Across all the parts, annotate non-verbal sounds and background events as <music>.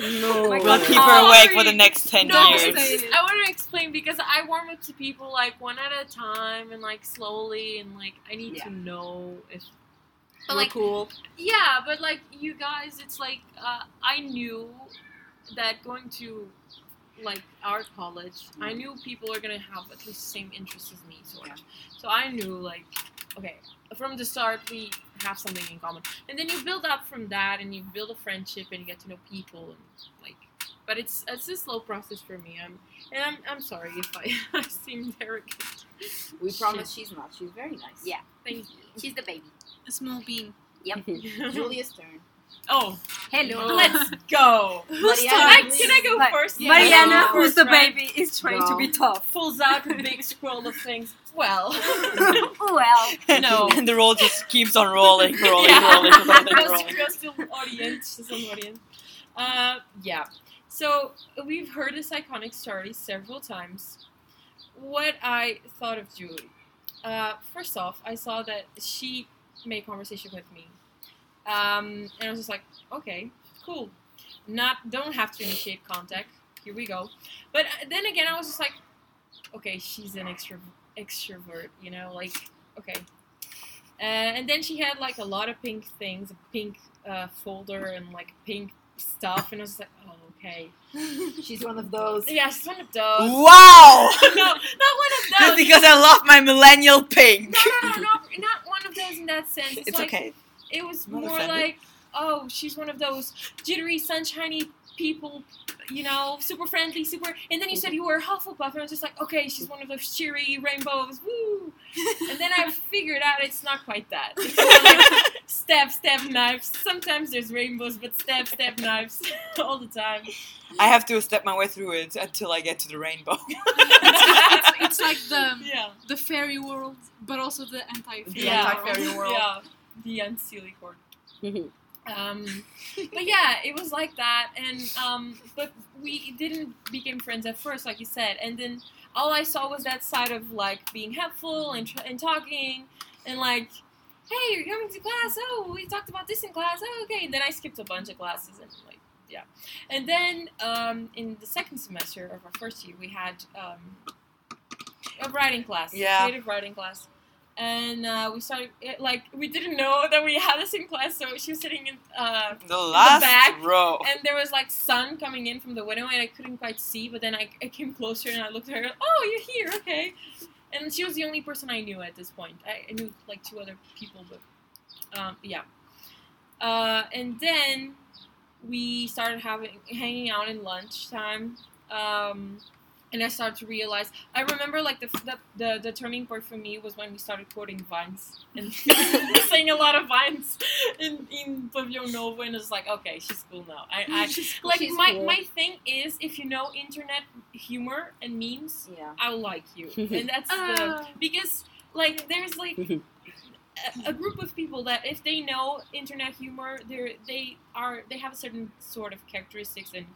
No. My We'll keep her awake for the next ten No, years. say- I want to explain because I warm up to people like one at a time and like slowly and like I need Yeah. to know if. We're But like cool. yeah, but like you guys, it's like uh, I knew that going to like our college, I knew people are gonna have at least the same interests as me, sort of. So I knew like, okay, from the start we have something in common, and then you build up from that, and you build a friendship, and you get to know people, and like. But it's it's a slow process for me. I'm and I'm I'm sorry if I, <laughs> I seem arrogant. We promise she's not. She's very nice. Yeah. Thank you. She's the baby. A small bean. Yep. <laughs> Julia's turn. Oh, Hello. let's <laughs> go. Who's Mariana, Can I, can I go Like, first? Yeah. Mariana, Yeah. who's the Right. baby, is trying to be tough. pulls out a big scroll of things. Well, <laughs> <laughs> well, No. and the roll just keeps on rolling, rolling, Yeah. rolling, rolling, goes, rolling. goes to audience, to some audience. Uh, yeah. So we've heard this iconic story several times. What I thought of Julie. Uh, first off, I saw that she made conversation with me, um, and I was just like, okay, cool. Not don't have to initiate contact. Here we go. But uh, then again, I was just like, okay, she's an extro extrovert, you know, like okay. Uh, and then she had like a lot of pink things, a pink uh, folder and like pink stuff, and I was like, oh okay, <laughs> She's one of those. yeah, she's one of those. Wow! <laughs> no, not one of Just those. because I love my millennial pink. no, no, no, not, not one of those in that sense. It's, It's like, okay. It was I'm more offended. like, oh, she's one of those jittery, sunshiny people, you know, super friendly, super. And then you said you were a Hufflepuff, and I was just like, okay, she's one of those cheery rainbows, woo. And then I <laughs> figured out it's not quite that. <laughs> It's like stab, stab knives. Sometimes there's rainbows, but stab, stab knives <laughs> all the time. I have to step my way through it until I get to the rainbow. it's, it's like the yeah. the fairy world, but also the anti-fairy yeah. world. Yeah, the unseelie court. Um, <laughs> but yeah, it was like that, and um, but we didn't become friends at first, like you said, and then all I saw was that side of like being helpful and tr- and talking, and like, hey, you're coming to class. Oh, we talked about this in class. Oh, okay. And then I skipped a bunch of classes and like, yeah, and then um, in the second semester of our first year, we had um, a writing class, Yeah. creative writing class and uh, we started it, like we didn't know that we had the same class so she was sitting in uh, The last back, row. and there was like sun coming in from the window and i couldn't quite see but then I, I came closer and i looked at her oh you're here okay. And she was the only person i knew at this point. I, I knew like two other people but um, yeah. Uh, and then we started having hanging out in lunchtime. Um, and I started to realize. I remember like the, the the the turning point for me was when we started quoting vines and <laughs> saying a lot of vines in in Pavillon Novo, and it's like, okay, she's cool now. I, I <laughs> like She's my cool. my thing is if you know internet humor and memes, Yeah. I like you, <laughs> and that's the Uh, because like there's like a, a group of people that if they know internet humor, they they are they have a certain sort of characteristics and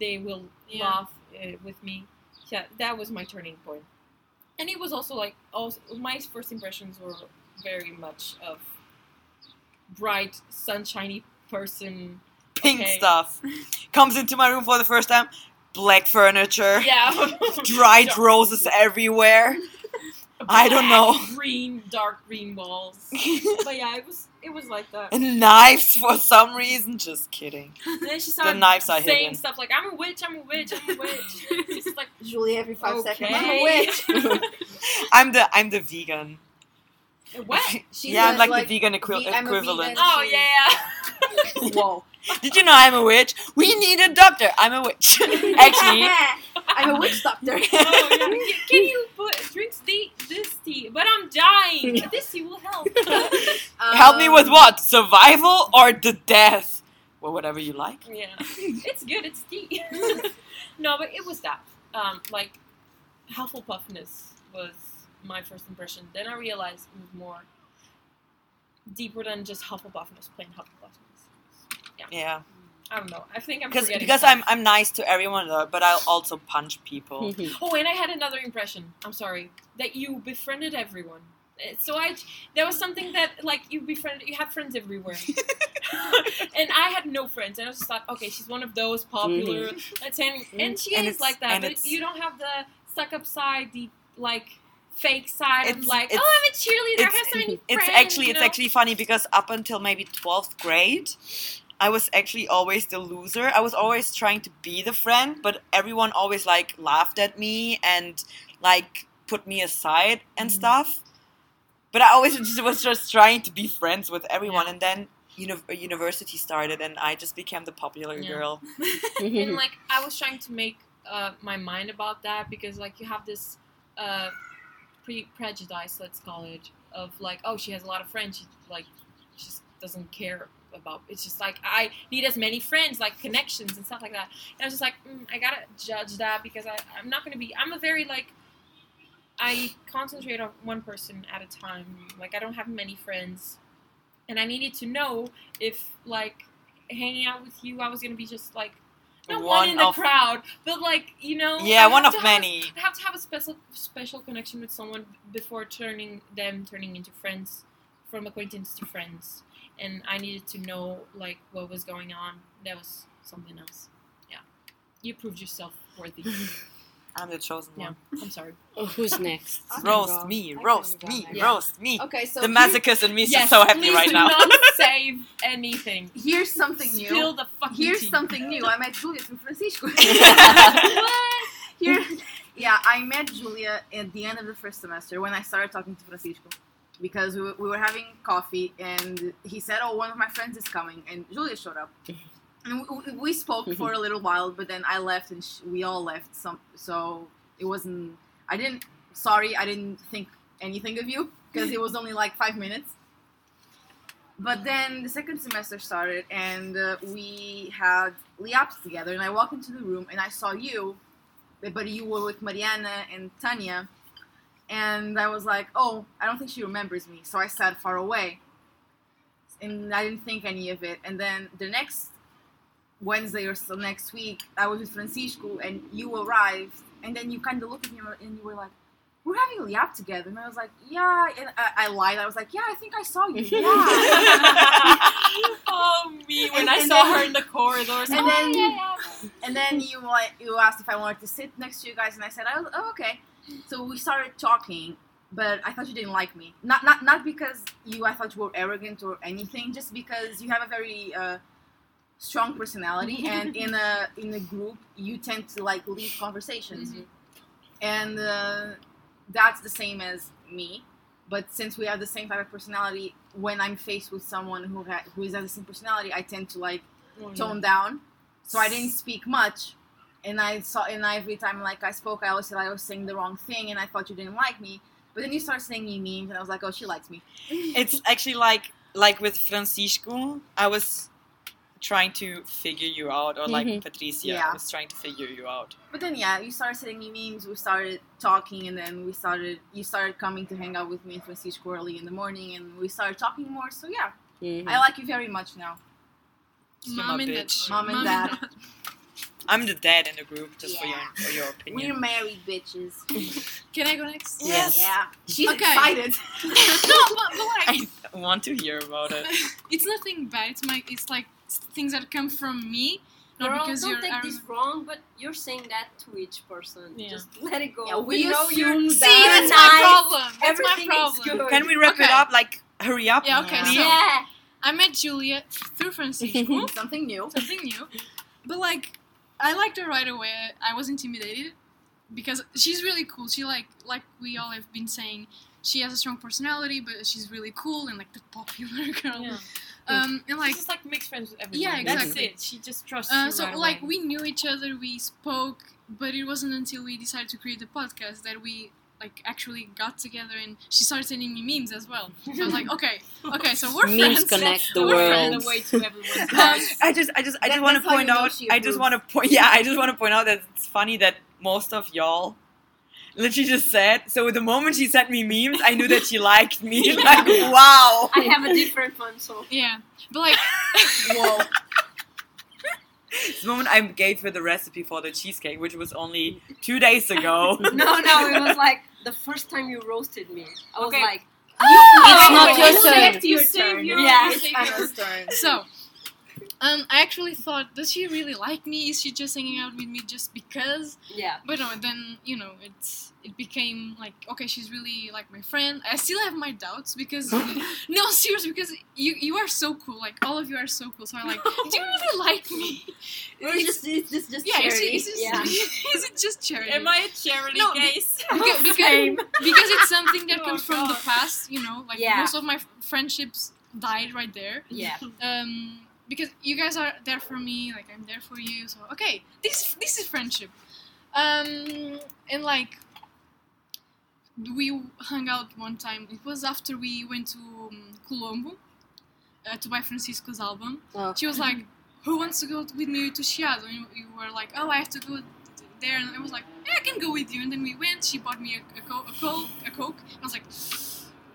they will Yeah. laugh uh, with me. Yeah, that was my turning point, and it was also like also my first impressions were very much of bright, sunshiny person. Pink okay. stuff. Comes into my room for the first time. Black furniture. <laughs> Yeah, Dried <laughs> roses everywhere. <laughs> I don't know. Green, dark green walls. but yeah, it was it was like that. and knives for some reason. Just kidding. <laughs> And then she started knives are saying hidden. stuff like, "I'm a witch, I'm a witch, I'm a witch." <laughs> It's just like, Julie every five seconds. I'm a witch. <laughs> I'm the I'm the vegan. what? She's yeah, I'm like, like, the vegan equi- ve- equivalent. vegan. Oh She- yeah. Whoa. Did you know I'm a witch? We need a doctor. I'm a witch. <laughs> Actually, <laughs> I'm a witch doctor. <laughs> Oh, yeah. Can you put drink tea, this tea? But I'm dying. This tea will help. help me with Um, what? Survival or the death? Well, whatever you like. yeah, it's good. It's tea. no, but it was that. Um, like Hufflepuffness was my first impression. Then I realized it was more deeper than just Hufflepuffness, plain Hufflepuffness. Yeah, I don't know. I think I'm because because stuff. I'm I'm nice to everyone, though, but I'll also punch people. <laughs> <laughs> Oh, and I had another impression. I'm sorry that you befriended everyone. Uh, So I there was something that like you befriended you have friends everywhere, <laughs> and I had no friends, and I was just like, okay, she's one of those popular, let's hang, and she And is like that, but you don't have the suck up side, the like fake side of like, it's- oh, I'm a cheerleader, I have so many It's friends. actually you it's actually funny because up until maybe twelfth grade, I was actually always the loser. I was always trying to be the friend, but everyone always like laughed at me and like put me aside and Mhm. stuff. But I always <laughs> just, was just trying to be friends with everyone, Yeah. and then uni- university started, and I just became the popular Yeah. girl. <laughs> and like I was trying to make uh, my mind about that because like you have this uh, pre prejudice, let's call it, of like oh she has a lot of friends, she like she just doesn't care about. It's just like I need as many friends, like connections and stuff like that. And I was just like mm, I gotta judge that because I I'm not gonna be. I'm a very like. I concentrate on one person at a time. Like I don't have many friends, and I needed to know if like hanging out with you, I was gonna be just like not one, One in the of- crowd, but like you know, Yeah, one of many. I have to have a special special connection with someone before turning them turning into friends, from acquaintance to friends, and I needed to know like what was going on. That was something else. Yeah, you proved yourself worthy. <laughs> I'm the chosen Yeah, one. I'm sorry. Oh, who's next? <laughs> Roast me, roast me. Yeah. roast me. Okay, so the here- masochist in me is yes, so happy please right do now. not <laughs> save anything. here's something new. Spill the fucking Here's tea. something new. I met Julia from Francisco. what? Here, yeah, I met Julia at the end of the first semester when I started talking to Francisco because we, we were having coffee and he said, "Oh, one of my friends is coming," and Julia showed up. <laughs> And we, we- spoke for a little while, but then I left and sh- we all left. Some so it wasn't. I didn't. Sorry, I didn't think anything of you because it was only like five minutes. But then the second semester started, and uh, we had LIAPs together. And I walked into the room, and I saw you, but you were with Mariana and Tanya. And I was like, oh, I don't think she remembers me. So I sat far away. And I didn't think any of it. And then the next Wednesday or so next week, I was with Francisco, and you arrived. And then you kind of looked at me, and you were like, we're having a LIAP together. And I was like, yeah. And I, I lied. I was like, yeah, I think I saw you. <laughs> Yeah. oh me when And- I and saw then- her in the corridors. and oh, then- yeah, yeah. And then you you asked if I wanted to sit next to you guys, and I said, "Oh, oh, okay." So we started talking, but I thought you didn't like me. Not not not because you I thought you were arrogant or anything, just because you have a very uh, strong personality, <laughs> and in a in a group you tend to like lead conversations, Mhm. and uh, that's the same as me. But since we have the same type of personality, when I'm faced with someone who ha- who is has the same personality, I tend to like Oh, yeah. tone down. So I didn't speak much. And I saw, and every time like I spoke, I always said I was saying the wrong thing, and I thought you didn't like me. But then you started saying me memes, and I was like, oh, she likes me. it's actually like like with Francisco, I was trying to figure you out, or like Mhm. Patricia, Yeah. I was trying to figure you out. But then yeah, you started sending me memes. We started talking, and then we started. You started coming to hang out with me and Francisco early in the morning, and we started talking more. So yeah, Mhm. I like you very much now. You're my Mom and dad. Mom and dad. <laughs> I'm the dad in the group, just for your for your <laughs> opinion. We're married bitches. <laughs> Can I go next? Yes. Yeah, she's Okay. excited. <laughs> no, but, but like, I want to hear about it. it's nothing bad. It's my, it's like things that come from me, not Girl, because don't you're. take I'm- this wrong, but you're saying that to each person. Yeah. Just let it go. Yeah, we know you're assume See, that- that's my problem. That's my Everything is problem. good. Can we wrap it up? Like, hurry up. Yeah, okay, Yeah. so Yeah. I met Julia through Francisco, Something new. something new. But like, I liked her right away. I was intimidated because she's really cool. She like, like we all have been saying, she has a strong personality, but she's really cool and like the popular <laughs> girl. Yeah. Um, and Like, like, just like makes friends with everyone. Yeah, That's exactly. it. She just trusts uh, you so right like away. we knew each other, we spoke, but it wasn't until we decided to create the podcast that we like actually got together and she started sending me memes as well. So I was like, <laughs> okay, okay, so we're Memes friends. connect the We're world. the way to everyone's. <laughs> I just, I just, I That- just want to point out. she I just want to point. Yeah, I just want to point out that it's funny that most of y'all literally just said. So the moment she sent me memes, I knew that she liked me. <laughs> Like, wow. I have a different one, so Yeah, but like, Whoa. the moment I gave her the recipe for the cheesecake, which was only two days ago. no, no, it was like the first time you roasted me. I was Okay. like, It's not you your saved turn. your You save turn. your- Yeah. you It's save your- Anna's turn. <laughs> So, um, I actually thought, does she really like me? Is she just hanging out with me just because? Yeah. But no, then you know, it's it became like okay, she's really like my friend. I still have my doubts because <laughs> <laughs> no, seriously, because you you are so cool. Like all of you are so cool. So I'm like, <laughs> do you really like me? Or just it's just, just yeah, is charity. it, is, it, yeah. is it just charity? Am I a charity No, be- case? because, because, Same. because it's something that Oh, comes from the past. You know, like Yeah. most of my friendships died right there. Yeah. um, because you guys are there for me, like I'm there for you. So okay, this this is friendship. Um, and like we hung out one time. It was after we went to um, Colombo uh, to buy Francisco's album. Oh. She was like, "Who wants to go with me to Chiado?" And you, you were like, "Oh, I have to go." There and I was like, yeah, I can go with you. And then we went. She bought me a, a, co- a coke, a coke. I was like,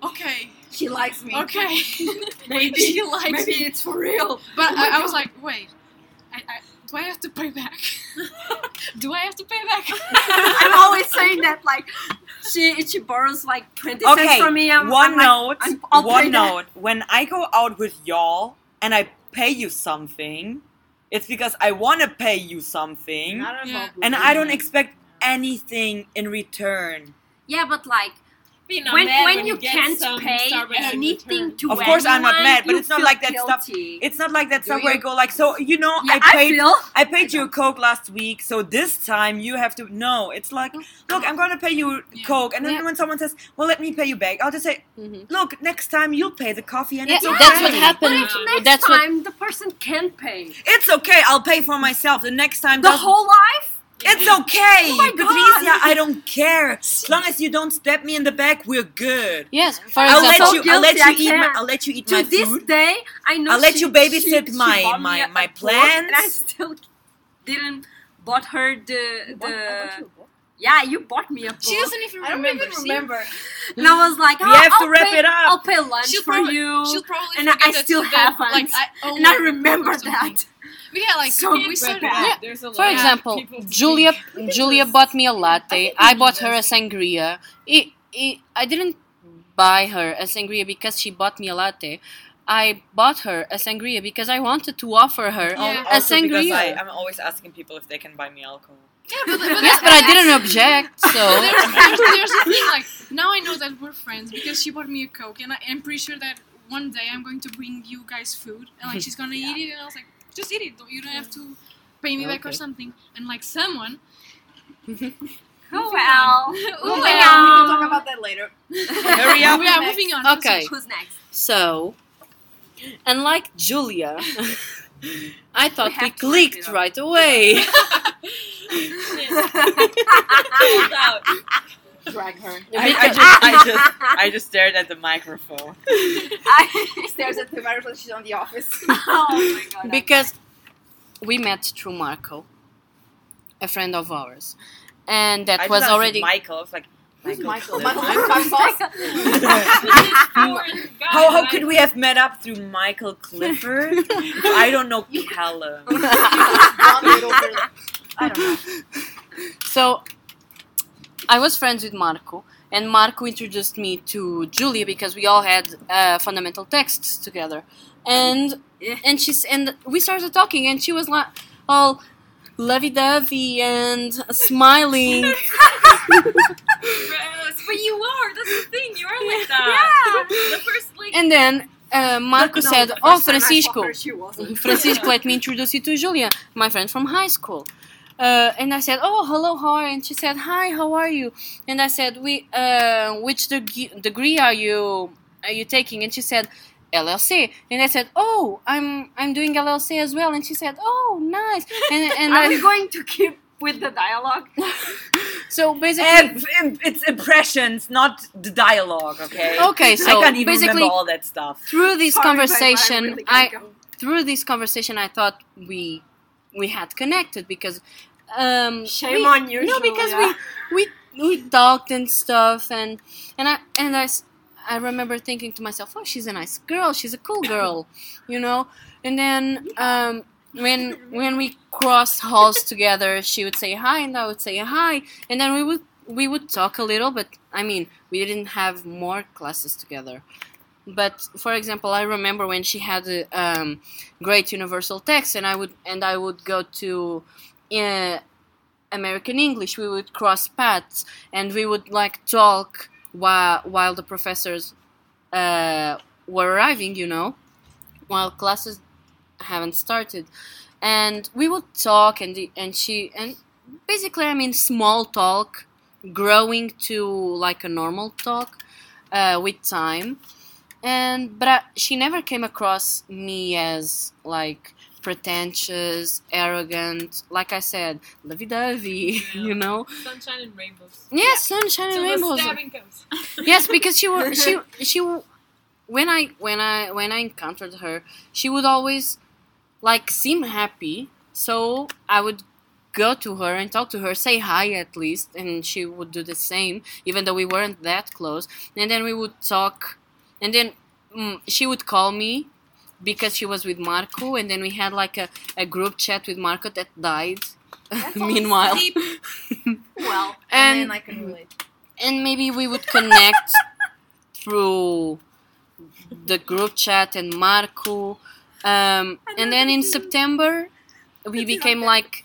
okay, She likes me. okay. <laughs> Maybe. <laughs> she likes Maybe me. it's for real. But Oh I, I was <laughs> like, wait, I, I, do I have to pay back? do I have to pay back? I'm always saying that. Like, she she borrows like twenty cents from me. I'm, one I'm like, note. I'm- I'll pay one that. note. When I go out with y'all and I pay you something, it's because I want to pay you something, Not Yeah. and I don't expect anything in return. Yeah, but like Being not when when when you get can't some pay Starbucks in anything return. to Of course I'm not mad, but it's not like that stuff- It's not like that Do stuff where I you? go like, so you know, yeah, I I, paid, feel. I paid you a coke last week, so this time you have to. No, it's like, look, I'm gonna pay you Yeah. coke, and then Yeah. when someone says, well, let me pay you back, I'll just say, Mhm. look, next time you'll pay the coffee, and Yeah, it's okay. that's what But happened. next That's what time the person can pay It's okay. I'll pay for myself. The next time, the whole life. It's okay, Oh my God. Patricia. I don't care. As long as you don't stab me in the back, we're good. yes. For I'll let you. I'll let guilty, you I eat. My, can't. I'll let you eat To my this food. day, I know. I'll let she- you babysit she- she my- bought my- my a book, and I still didn't bought her the the. Yeah, you bought me a book. she doesn't even remember. I don't remember. even remember. <laughs> and I was like, We oh, have to I'll wrap pay, it up. I'll pay lunch She'll for probably- you. She'll probably And I- forget I still that, haven't. Like, I, owe and I remember or something. that. But yeah, like So we bad. started. Yeah. There's a lot For example, people Julia. <laughs> Julia bought me a latte. think I bought her a sangria. It, it, I didn't buy her a sangria because she bought me a latte. I bought her a sangria because I wanted to offer her Yeah. a sangria. I'm always asking people if they can buy me alcohol. Yeah, but, but yes, but I didn't object. So there's, there's the thing, like now I know that we're friends because she bought me a coke, and I, I'm pretty sure that one day I'm going to bring you guys food, and like she's gonna <laughs> eat it, and I was like, just eat it. Don't, you don't have to pay me back or something. And like someone, Oh well. Oh, We well. can talk about that later. <laughs> Hurry up. we are moving on. Okay. Who's next? so, and like Julia, <laughs> I thought We we, have to wrap clicked it up. right away. <laughs> Pulled out. Drag her. I, I just, I just, I just stared at the microphone. <laughs> I- <laughs> Stares at the microphone. She's on the office. <laughs> oh my god. because we met through Marco, a friend of ours, and that I was just asked already. Michael. I was like, Who's Michael. Michael? Michael. How, how could we have met up through Michael Clifford? I don't know Callum. I don't know. So, I was friends with Marco, and Marco introduced me to Julia because we all had uh, fundamental texts together, and Yeah. and she's and we started talking, and she was like all lovey-dovey and smiling. <laughs> Gross. But you are. That's the thing. You are like that. Yeah. The first like. and then uh, Marco No, said, "Oh, first time I saw Francisco." her, she wasn't. Francisco, let me introduce you to Julia, my friend from high school. Uh, and I said, "Oh, hello, how are you?" And she said, "Hi, how are you?" And I said, "We, uh, which degree, degree are you are you taking?" And she said, "LLC." And I said, "Oh, I'm I'm doing LLC as well." And she said, "Oh, nice." And and Are I, we going to keep with the dialogue? <laughs> so basically, it's impressions, not the dialogue. Okay. okay, so I can't even basically remember all that stuff. through this Sorry, conversation, really I go. through this conversation, I thought we we had connected because um, Shame we- on you. No, because we we we talked and stuff, and and I and I. I remember thinking to myself, oh, she's a nice girl, she's a cool <coughs> girl, you know. And then um, when when we crossed halls <laughs> together, she would say hi, and I would say hi, and then we would we would talk a little, but I mean, we didn't have more classes together. But for example, I remember when she had a um, great universal text, and I would and I would go to uh, American English. We would cross paths, and we would like talk while while the professors uh, were arriving. You know, while classes haven't started, and we would talk, and and she and basically, I mean, small talk, growing to like a normal talk uh, with time and but I, she never came across me as like pretentious, arrogant. Like I said, lovey-dovey, <laughs> you know. Sunshine and rainbows. Yes, sunshine and rainbows. <laughs> yes, because she was she <laughs> she when I when I when I encountered her, she would always like seem happy. So I would go to her and talk to her, say hi at least, and she would do the same, even though we weren't that close. And then we would talk, and then mm, she would call me because she was with Marco, and then we had like a, a group chat with Marco that died. <laughs> Meanwhile, Well, And, and then I can relate. and maybe we would connect through the group chat and Marco. Um, and then in September, we became like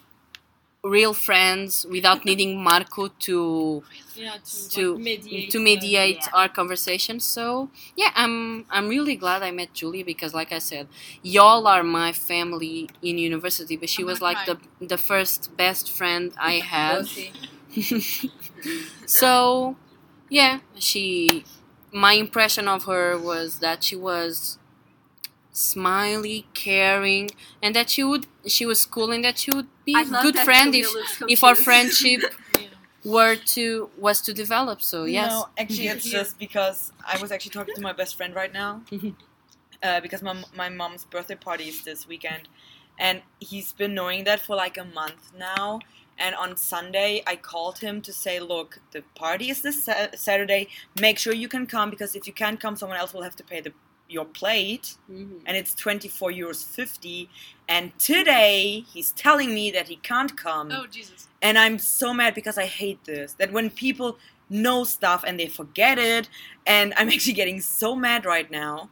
real friends without needing Marco to Yeah, to, To- mediate. to the- mediate yeah. our conversation. So yeah, I'm I'm really glad I met Julie because, like I said, y'all are my family in university. But she I'm was like cry. the the first best friend I had. <laughs> <laughs> So yeah she my impression of her was that she was smiley caring and that she would she was cool and that she would be I a good friend if if our friendship <laughs> Yeah. were to was to develop so yes No, actually, it's just because I was actually talking to my best friend right now. <laughs> uh, because my, my mom's birthday party is this weekend. And he's been knowing that for like a month now. And on Sunday, I called him to say, look, the party is this sa- Saturday. Make sure you can come because if you can't come, someone else will have to pay the your plate. Mhm. And it's 24 euros 50. And today, he's telling me that he can't come. Oh Jesus. And I'm so mad because I hate this. That when people know stuff and they forget it, and I'm <laughs> actually getting so mad right now.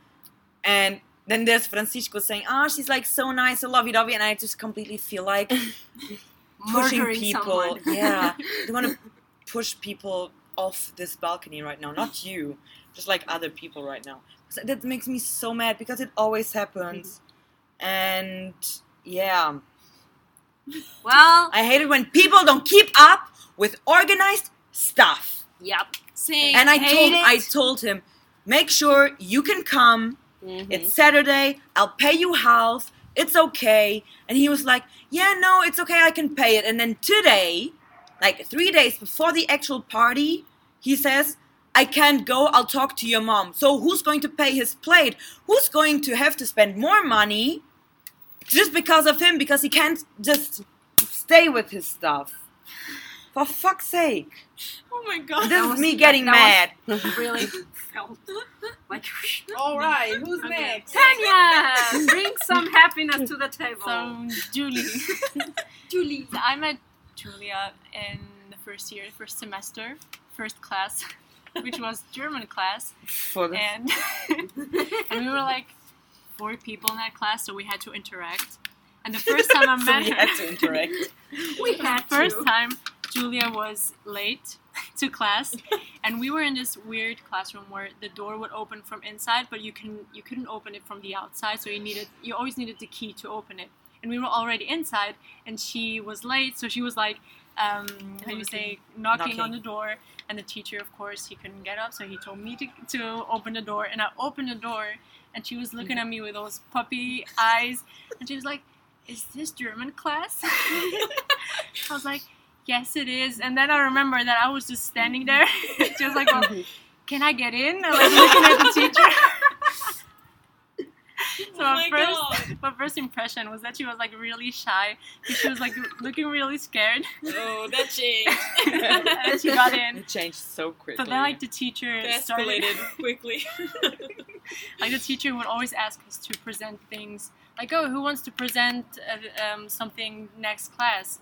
And then there's Francisco saying, "Ah, she's like so nice, so lovey-dovey," and I just completely feel like <laughs> pushing people. Yeah, <laughs> they want to push people off this balcony right now. Not you, just like other people right now. So that makes me so mad because it always happens. And yeah. Well, I hate it when people don't keep up with organized stuff. yep. Same. And I told it. I told him, make sure you can come. Mhm. It's Saturday. I'll pay you half. It's okay. And he was like, yeah, no, it's okay. I can pay it. And then today, like three days before the actual party, he says, I can't go. I'll talk to your mom. So who's going to pay his plate? Who's going to have to spend more money just because of him? Because he can't just stay with his stuff. For fuck's sake. oh my god. This is was- me getting that mad. <laughs> Really <laughs> felt like. <laughs> All right, who's Okay. next? Tanya, bring some happiness to the table. So Julie, Julie, I met Julia in the first year, first semester, first class, which was German class, For the and <laughs> and we were like four people in that class, so we had to interact. And the first time I <laughs> so met we her, had to interact. <laughs> we the had first to. time Julia was late to class, and we were in this weird classroom where the door would open from inside, but you can you couldn't open it from the outside, so you needed you always needed the key to open it. And we were already inside, and she was late, so she was like, um, how do you say, knocking, on the door. And the teacher, of course, he couldn't get up, so he told me to, to open the door. And I opened the door, and she was looking at me with those puppy eyes, and she was like, "Is this German class?" <laughs> I was like, "Yes, it is." And then I remember that I was just standing there, <laughs> just like, well, <laughs> "Can I get in?" And like looking at the teacher. So Oh my my first, my <laughs> first impression was that she was like really shy, because she was like looking really scared, Oh, that changed. <laughs> and she got in. It changed so quickly. But then, like the teacher It started, escalated <laughs> quickly. like the teacher would always ask us to present things like oh who wants to present uh, um, something next class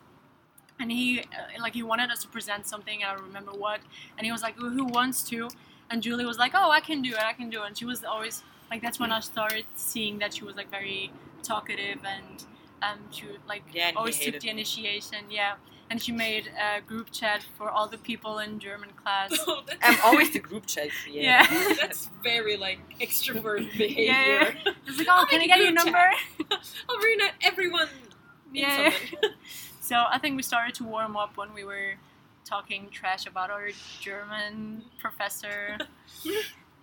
and he uh, like he wanted us to present something. I don't remember what, and he was like, "Who wants to?" And Julie was like, "Oh, I can do it. I can do it." And she was always like, that's when I started seeing that she was like very talkative and um, she like Yeah, always took the initiation. Yeah, and she made a group chat for all the people in German class. <laughs> Oh, I'm always the <laughs> group chat creator. Yeah. <laughs> that's very like extrovert behavior. yeah. It's like, oh, I'll can I get your group number? I'll bring everyone. needs Yeah. So I think we started to warm up when we were talking trash about our German professor.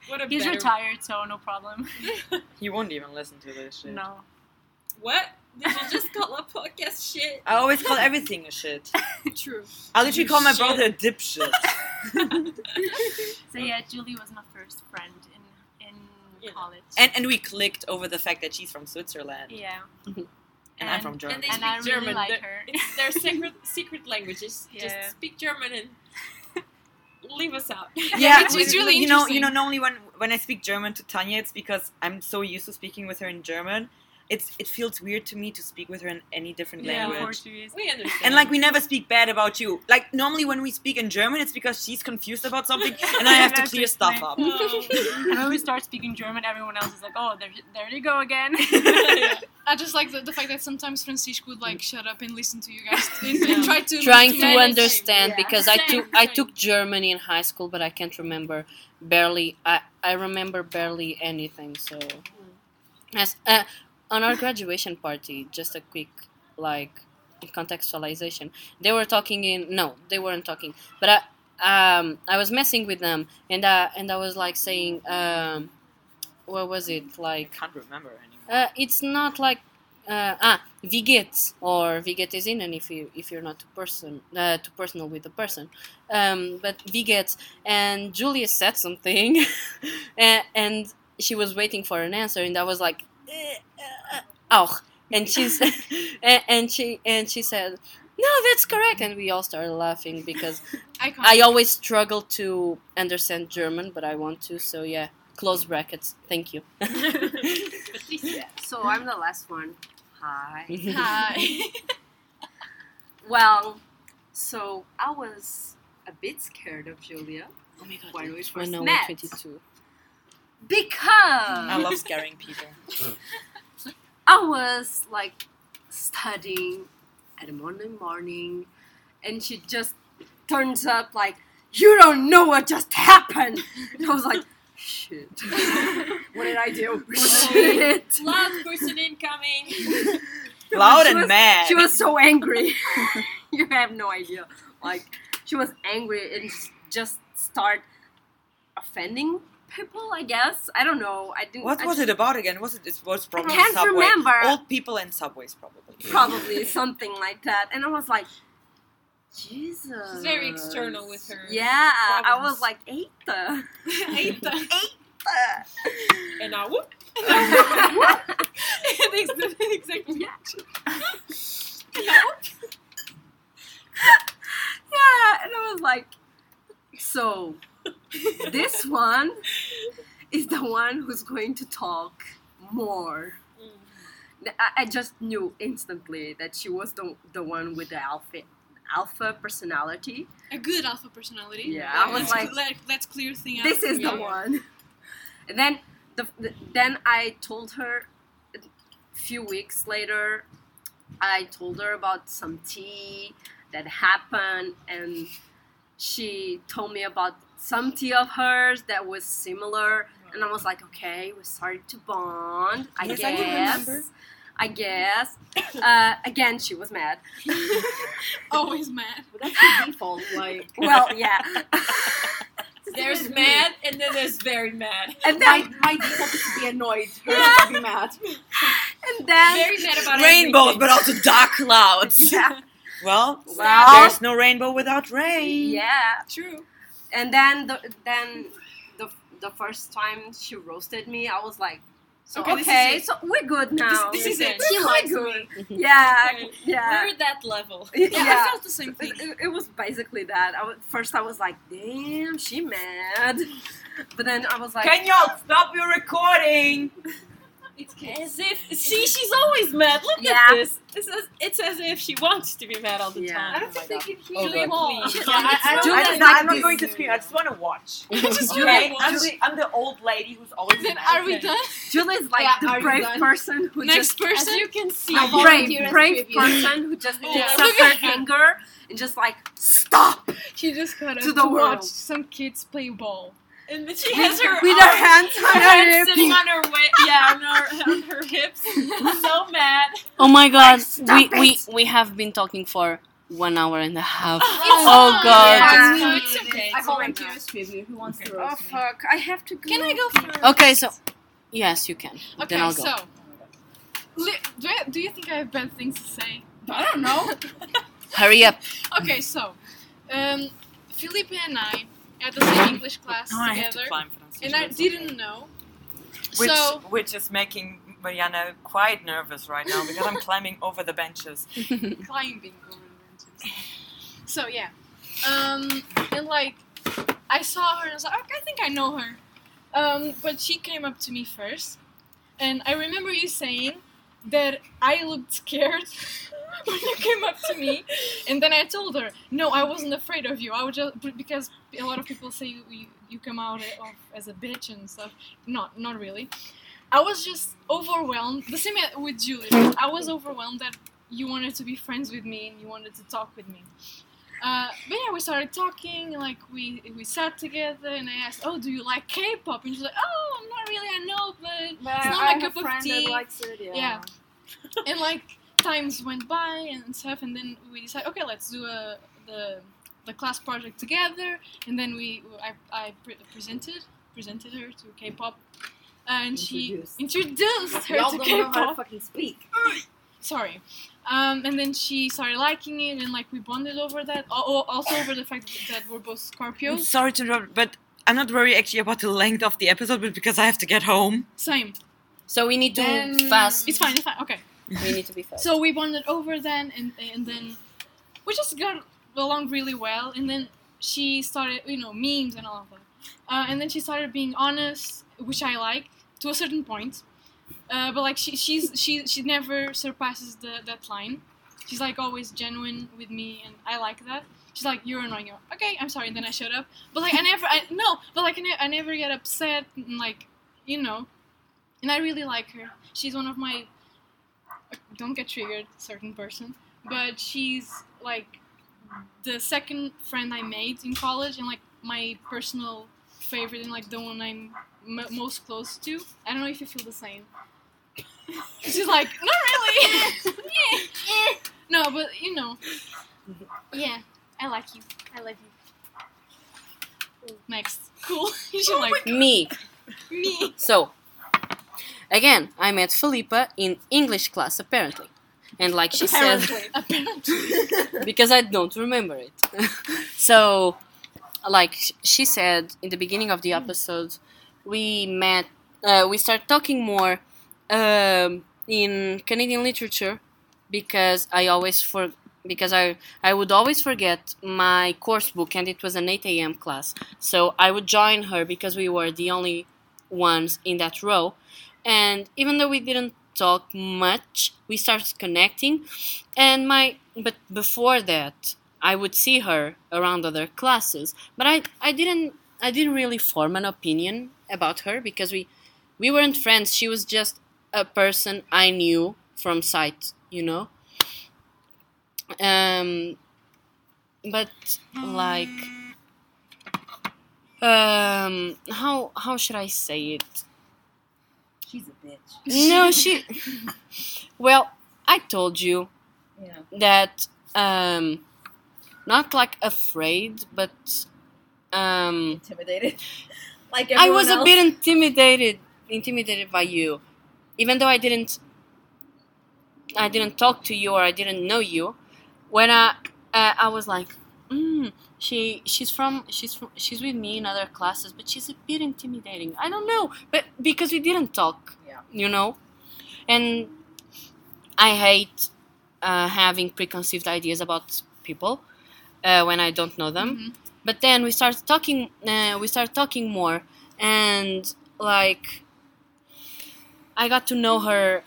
What a He's better- retired, so no problem. <laughs> He won't even listen to this shit. No. What? Did you just call a podcast shit? I always call everything a shit. <laughs> True. I literally You call my shit. brother a dipshit. <laughs> So yeah, Julie was my first friend in in Yeah. college. and and we clicked over the fact that she's from Switzerland yeah. and, I'm from Germany. And they And speak I really German. like They're- her. It's their secret secret languages. Yeah. Just speak German and leave us out. yeah, <laughs> it's- we- really you know, you know. Normally, when when I speak German to Tanya, it's because I'm so used to speaking with her in German. It's it feels weird to me to speak with her in any different Yeah, in language. Portuguese. we understand. And like we never speak bad about you. Like normally when we speak in German, it's because she's confused about something, <laughs> and I have to That's clear stuff up. Oh. <laughs> And when we start speaking German, everyone else is like, "Oh, there, there they go again." <laughs> I just like the, the fact that sometimes Francisco would like shut up and listen to you guys and, and try to trying to manage- understand Yeah. because I Same, took I took Germany in high school, but I can't remember barely. I I remember barely anything. So, as uh, on our graduation party, just a quick like contextualization. They were talking in no, they weren't talking, but I um I was messing with them and uh and I was like saying um what was it like? I can't remember anymore. uh, it's not like uh, ah Viget or Viget is in, and if you if you're not too person uh, too personal with the person, um, but Viget and Julia said something, <laughs> and, and she was waiting for an answer, and I was like, oh, and she's <laughs> and, she and she said. No, that's correct, and we all started laughing because <laughs> I. I always struggle to understand German, but I want to. So yeah, close brackets. Thank you. <laughs> So I'm the last one. Hi. Hi. Well, so I was a bit scared of Julia Oh my god, when we first met 22. Because I love scaring people. <laughs> I was like studying at the morning morning, and she just turns up like, "You don't know what just happened." And I was like, "Shit, <laughs> what did I do?" <laughs> Shit. Loud person incoming. Loud and was- mad. She was so angry. you have no idea. Like she was angry and s- just start offending people. I guess I don't know. I didn't. What I was just- it about again? Was it? It was probably can't subway. remember. Old people in subways, probably. Probably something like that. And I was like, Jesus. She's very external with her Yeah, I was like, <laughs> Eita. Eita. And now whoop. And I whoop. <laughs> <laughs> exactly. yeah, and I was like, so this one is the one who's going to talk more. I, I just knew instantly that she was the, the one with the alpha alpha personality. a good alpha personality. Yeah, I was let's, like- let, let's clear thing out. This is the Yeah. one. And then the, the then I told her a few weeks later I told her about some tea that happened and she told me about some tea of hers that was similar and I was like okay we started to bond I Yes, I guess remember. I guess uh, again she was mad <laughs> Always mad. But that's the default. Like, <laughs> well yeah <laughs> There's mad and then there's very mad. and my, then my default is to be annoyed. Her Yeah. to be mad. and then Very mad about Rainbows, everything. but also dark clouds. yeah Well, well there's no rainbow without rain. yeah True. And then the then the the first time she roasted me, I was like, So okay, this is so we're good now. This is it. She <laughs> likes good. me. <laughs> Yeah, <laughs> Okay. yeah. We're at that level. Yeah, Yeah. I felt the same thing. It, it- it was basically that. I was, first, I was like, "Damn, she mad," but then I was like, Can y'all stop your recording? It's as if see, she's always mad. Look Yeah. at this. It's as, it's as if she wants to be mad all the Yeah. time. I don't oh think they can hear Oh, you. God, please. I, I don't I like just, I'm not this. going to scream. I just want to watch. Just Okay, really I'm watch. the, I'm the old lady who's always. Then mad. are we done? Julia's like Yeah, the brave person who Next just As person. you can see, I the brave, brave person who just Oh, takes yeah. up her anger and just like stop She just got To the world. watch some kids play ball. And then she has her with her hands on her her hips. sitting on her way, yeah, on her, on her hips, <laughs> so mad. Oh my god, we, we it. we have been talking for one hour and a half. Oh, Oh, God. Yeah. No, it's okay. I Oh my volunteer God. as tribute. Who wants to Oh roast me? fuck! I have to go. Can I go first? Okay, so yes, you can. Okay, then I'll go. so. Li- do, I, do you think I have bad things to say? I don't know. Hurry up. <laughs> Okay, so. Um, Felipe and I had the same English class Oh, I have to together. climb And I didn't know. Which, so. which is making Mariana quite nervous right now because I'm climbing over the benches. <laughs> <laughs> climbing over the benches. So yeah, um, and like I saw her and I was like, "Okay, I think I know her, um, but she came up to me first, and I remember you saying that I looked scared <laughs> <laughs> when you came up to me, and then I told her, no, I wasn't afraid of you. I was just because a lot of people say you, you, you come out of, as a bitch and stuff. Not not really. I was just overwhelmed. The same with Julie. I was overwhelmed that you wanted to be friends with me and you wanted to talk with me. Uh, but yeah, we started talking, like we we sat together, and I asked, "Oh, do you like K-pop?" And she's like, "Oh, not really. I know, but But It's not I my cup a of tea. it. Yeah. Yeah. and like times went by and stuff, and then we decided, okay, let's do a the the class project together, and then we I, I pre- presented presented her to K-pop, and Introduced. she introduced her Y'all to don't know how to fucking speak. <laughs> Sorry. Um, and then she started liking it, and like we bonded over that. Al- al- Also over the fact that we're both I'm Scorpios. sorry to interrupt, but I'm not worried actually about the length of the episode, but because I have to get home. Same. So we need to Then- fast. It's fine. It's fine. Okay. We need to be fast. <laughs> So we bonded over then, and and then we just got along really well. And then she started, you know, memes and all of that. Uh, and then she started being honest, which I like to a certain point. Uh, but like she she's she she never surpasses the that line. She's like always genuine with me, and I like that. She's like, "You're annoying." You're, okay, I'm sorry. And then I shut up. But like I never, I no, but like I, ne- I never get upset, and like you know, and I really like her. She's one of my don't get triggered, certain person, but she's like the second friend I made in college and like my personal favorite and like the one I'm m- most close to. I don't know if you feel the same. <laughs> she's like, not really. Yeah, <laughs> yeah. no, but you know, yeah, I like you. I love you. Next, cool. You <laughs> she's oh like Me. me. So, again, I met Felipa in English class apparently. And like she said, Apparently. <laughs> because I don't remember it. <laughs> so, like she said in the beginning of the episode, we met, uh, we started talking more um, in Canadian literature because I always for because I I would always forget my course book and it was an 8 a.m. class. So I would join her because we were the only ones in that row. And even though we didn't talk much, we started connecting. And my but before that, I would see her around other classes, but I I didn't I didn't really form an opinion about her because we we weren't friends. She was just a person I knew from sight, you know. Um, but like, um, how how should I say it? She's a bitch. No, <laughs> she. well, I told you Yeah. that um, not like afraid, but um, Intimidated. <laughs> like I was everyone a bit intimidated, intimidated by you, even though I didn't. I didn't talk to you or I didn't know you. When I, uh, I was like, mm, she, she's from, she's from, she's with me in other classes, but she's a bit intimidating. I don't know, but because we didn't talk, Yeah. you know, and I hate uh, having preconceived ideas about people uh, when I don't know them Mhm. but then we started talking uh, we started talking more and like I got to know her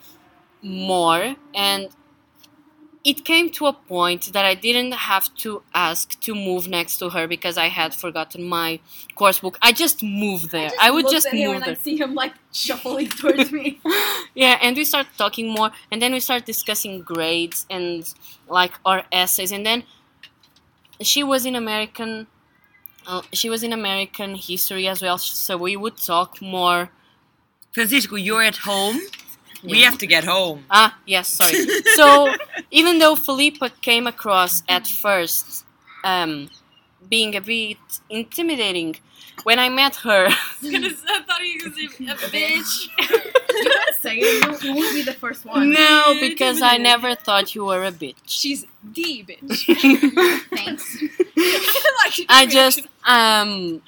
more, and it came to a point that I didn't have to ask to move next to her because I had forgotten my course book. I just moved there. I, would just at him move and there. I see him like shuffling towards me. <laughs> Yeah, and we start talking more, and then we start discussing grades and like our essays, and then she was in American. Uh, she was in American history as well, so we would talk more. Francisco, you're at home. We have to get home. Ah, yes, sorry. <laughs> so even though Felipa came across at first um, being a bit intimidating, when I met her, <laughs> <laughs> I thought you were going to say a bitch. you gotta say it. You, you won't be the first one. no, because I never thought you were a bitch. She's the bitch. Thanks. Like, I just um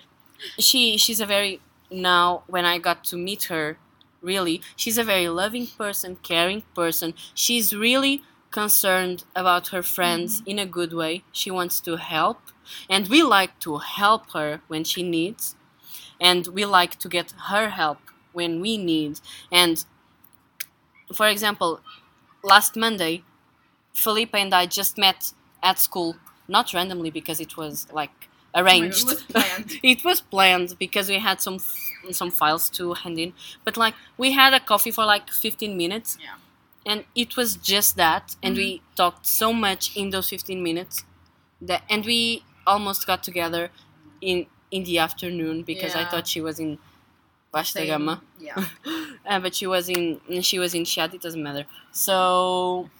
she she's a very now when I got to meet her really she's a very loving person, caring person. She's really concerned about her friends mm-hmm. in a good way. She wants to help and we like to help her when she needs and we like to get her help when we need and for example last Monday Felipe and I just met at school not randomly because it was like arranged It was <laughs> planned. it was planned because we had some some files to hand in but like we had a coffee for like 15 minutes Yeah. and it was just that and we talked so much in those 15 minutes that and we almost got together in in the afternoon because i thought she was in Vasco Same. Gama Yeah. <laughs> uh, but she was in she was in Chiado it doesn't matter so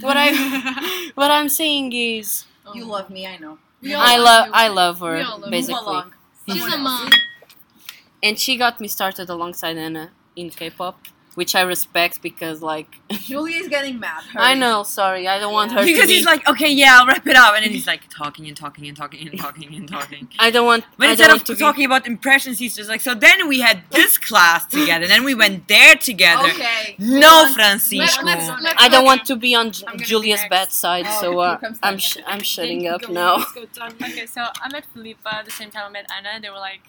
what i <laughs> what i'm saying is You love me, I know. We all i love love i love her We all love basically along. She's a mom. And she got me started alongside Anna in K-pop, which I respect because like <laughs> Julia is getting mad. I know, sorry, I don't want her Because to be. he's like, okay, yeah, I'll wrap it up, and then he's like talking and talking and talking and talking and talking. <laughs> I don't want. But I instead of want to talking about impressions, he's just like, so then we had this <laughs> class together, then we went there together. Okay. No, Francisco. Let's- Francisco. let's- let's- Be. I don't want to be on Ju- I'm gonna be Julia's next. bad side, Oh, so here uh, comes I'm Tanya. sh- I'm shutting Go, up go, now. Let's go, Tanya. Okay, so I met Felipa at the same time I met Anna. They were like,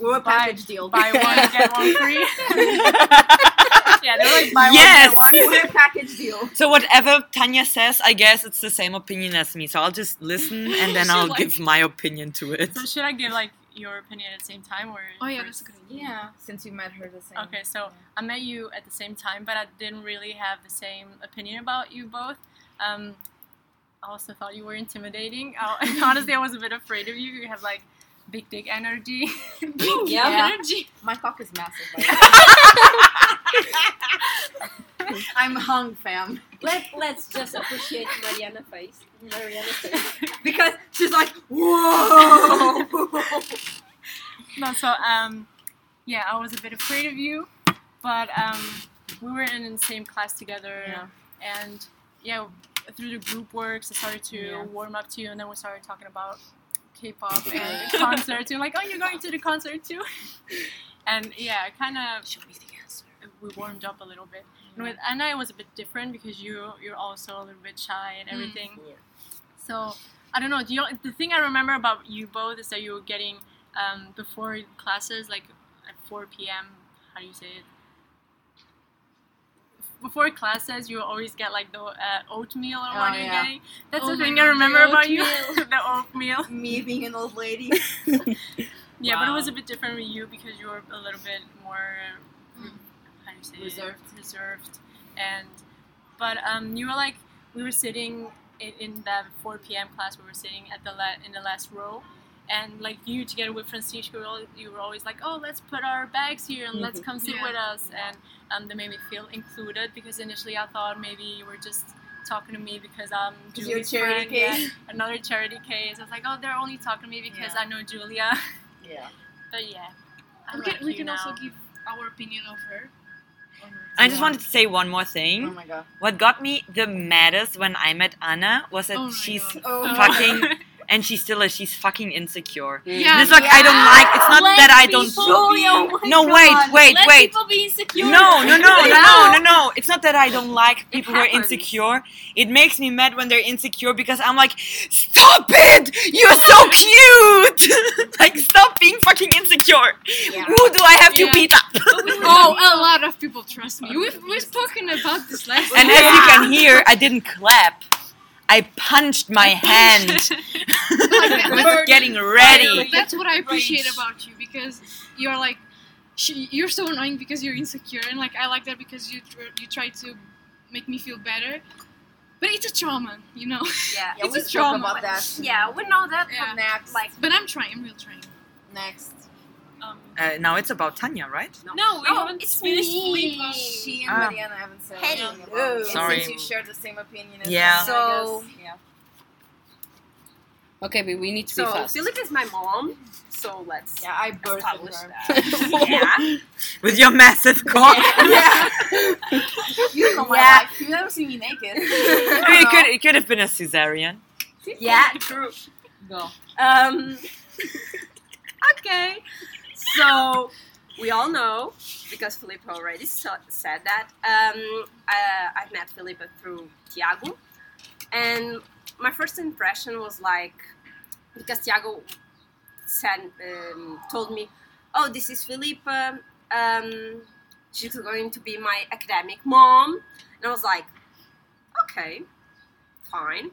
We're a Buy- package deal. buy one, get one <laughs> free. <laughs> yeah, they were like, buy Yes! one, get one. We're a package deal. <laughs> So whatever Tanya says, I guess it's the same opinion as me. So I'll just listen and then I'll like- give my opinion to it. So should I give like your opinion at the same time or? Oh yeah, first? that's a good idea. Yeah. Since you met her the same. Okay, so I met you at the same time, but I didn't really have the same opinion about you both. Um, I also thought you were intimidating. I, honestly, I was a bit afraid of you. You have like big dick energy. <laughs> Yeah. Yeah. Energy. My cock is massive. By the <laughs> way. I'm hung, fam. Let Let's just appreciate Mariana face. Mariana's face. <laughs> Because she's like, whoa. no, so um, yeah, I was a bit afraid of you, but um, we were in the same class together, Yeah. and yeah, through the group works, I started to Yeah. warm up to you, and then we started talking about K-pop and <laughs> concerts. You're like, oh, you're going to the concert too, <laughs> and yeah, kind of Show me the answer. we warmed up a little bit. And with Anna, it was a bit different because you you're also a little bit shy and everything. Yeah. So I don't know. Do you the thing I remember about you both is that you were getting um, before classes, like at 4 p.m. How do you say it? Before classes, you always get like the uh, oatmeal or Oh, what are you yeah. getting? That's Oh the thing God, I remember about you, <laughs> the oatmeal. Me being an old lady. <laughs> Yeah, but it was a bit different with you because you were a little bit more uh, how do you say it? Reserved. reserved, and but um, you were like we were sitting in, in that 4 p.m. class. We were sitting at the la- in the last row, and like you together with Francisco, you were al- you were always like, oh, let's put our bags here and let's come sit Yeah. with us, and um, they made me feel included because initially I thought maybe you were just talking to me because I'm Is your charity friend, yeah, <laughs> another charity case. I was like, oh, they're only talking to me because Yeah. I know Julia. <laughs> Yeah. But yeah, I We like can, we you can also give our opinion of her. I just wanted to say one more thing. Oh thing. my god. What got me the maddest when I met Anna was that Oh she's God. Oh. fucking <laughs> and she still is. She's fucking insecure. Mm. Yeah. It's like I don't like. It's not Let that I don't. people Julia, oh my No, God. wait, wait, Let wait. people be insecure. No, no, no, <laughs> no, no, no, no. It's not that I don't like people who are insecure. It makes me mad when they're insecure because I'm like, stop it! You're so <laughs> cute! <laughs> like, stop being fucking insecure. Yeah. Who do I have to beat up? Oh, a lot of people trust me. We've, we've spoken about this last and time. as you can hear, I didn't clap. I punched my hand. <laughs> <laughs> I was getting ready. That's what I appreciate about you because you're like, you're so annoying because you're insecure, and like I like that because you you try to make me feel better. But it's a trauma, you know. Yeah. <laughs> Yeah, It's we a trauma. about that. Yeah, we know that. Yeah. but Next. Like, But I'm trying. I'm real trying. Next. Um, Uh, now it's about Tanya, right? no, we Oh, haven't it's finished me. Filippo. She and Ah. Mariana haven't said Hello. anything about it. Sorry. Since you share the same opinion as Yeah. me, So- yeah. Okay, but we need to be so fast. Philip is my mom. So let's Yeah, I birthed establish her. that. <laughs> yeah. With your massive cock. yeah. <laughs> <laughs> you don't know my Yeah. life. You never seen me naked. I mean, it could it could have been a cesarean. Yeah. True. Go. Um, okay, so we all know because Felipe already so- said that. Um, uh, I met Felipe through Tiago, and my first impression was like because Tiago said um, told me, "Oh, this is Felipe. Um, she's going to be my academic mom," and I was like, "Okay, fine."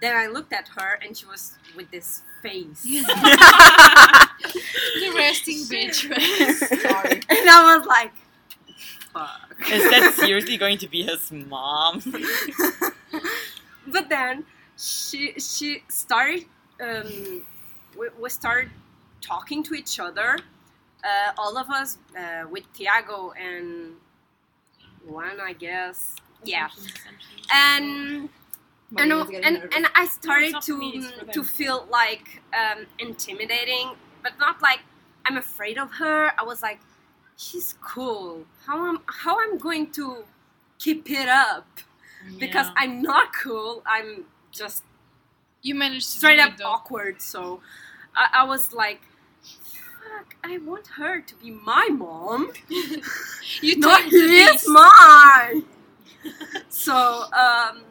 Then I looked at her, and she was with this face. <laughs> The resting bitch. <laughs> Sorry. And I was like, fuck. Is that seriously going to be his mom? <laughs> But then she she started um, we, we started talking to each other. Uh, all of us uh, with Tiago and one, I guess. Yeah. And and, and, nervous. and I started not to for me, it's for them. to feel like um, intimidating, but not like I'm afraid of her. I was like, she's cool. How am how I'm going to keep it up? Because I'm not cool. I'm just you managed to straight up it, though. awkward. So I, I was like, fuck. I want her to be my mom, <laughs> You <laughs> not tamed the his beast. mom. so um,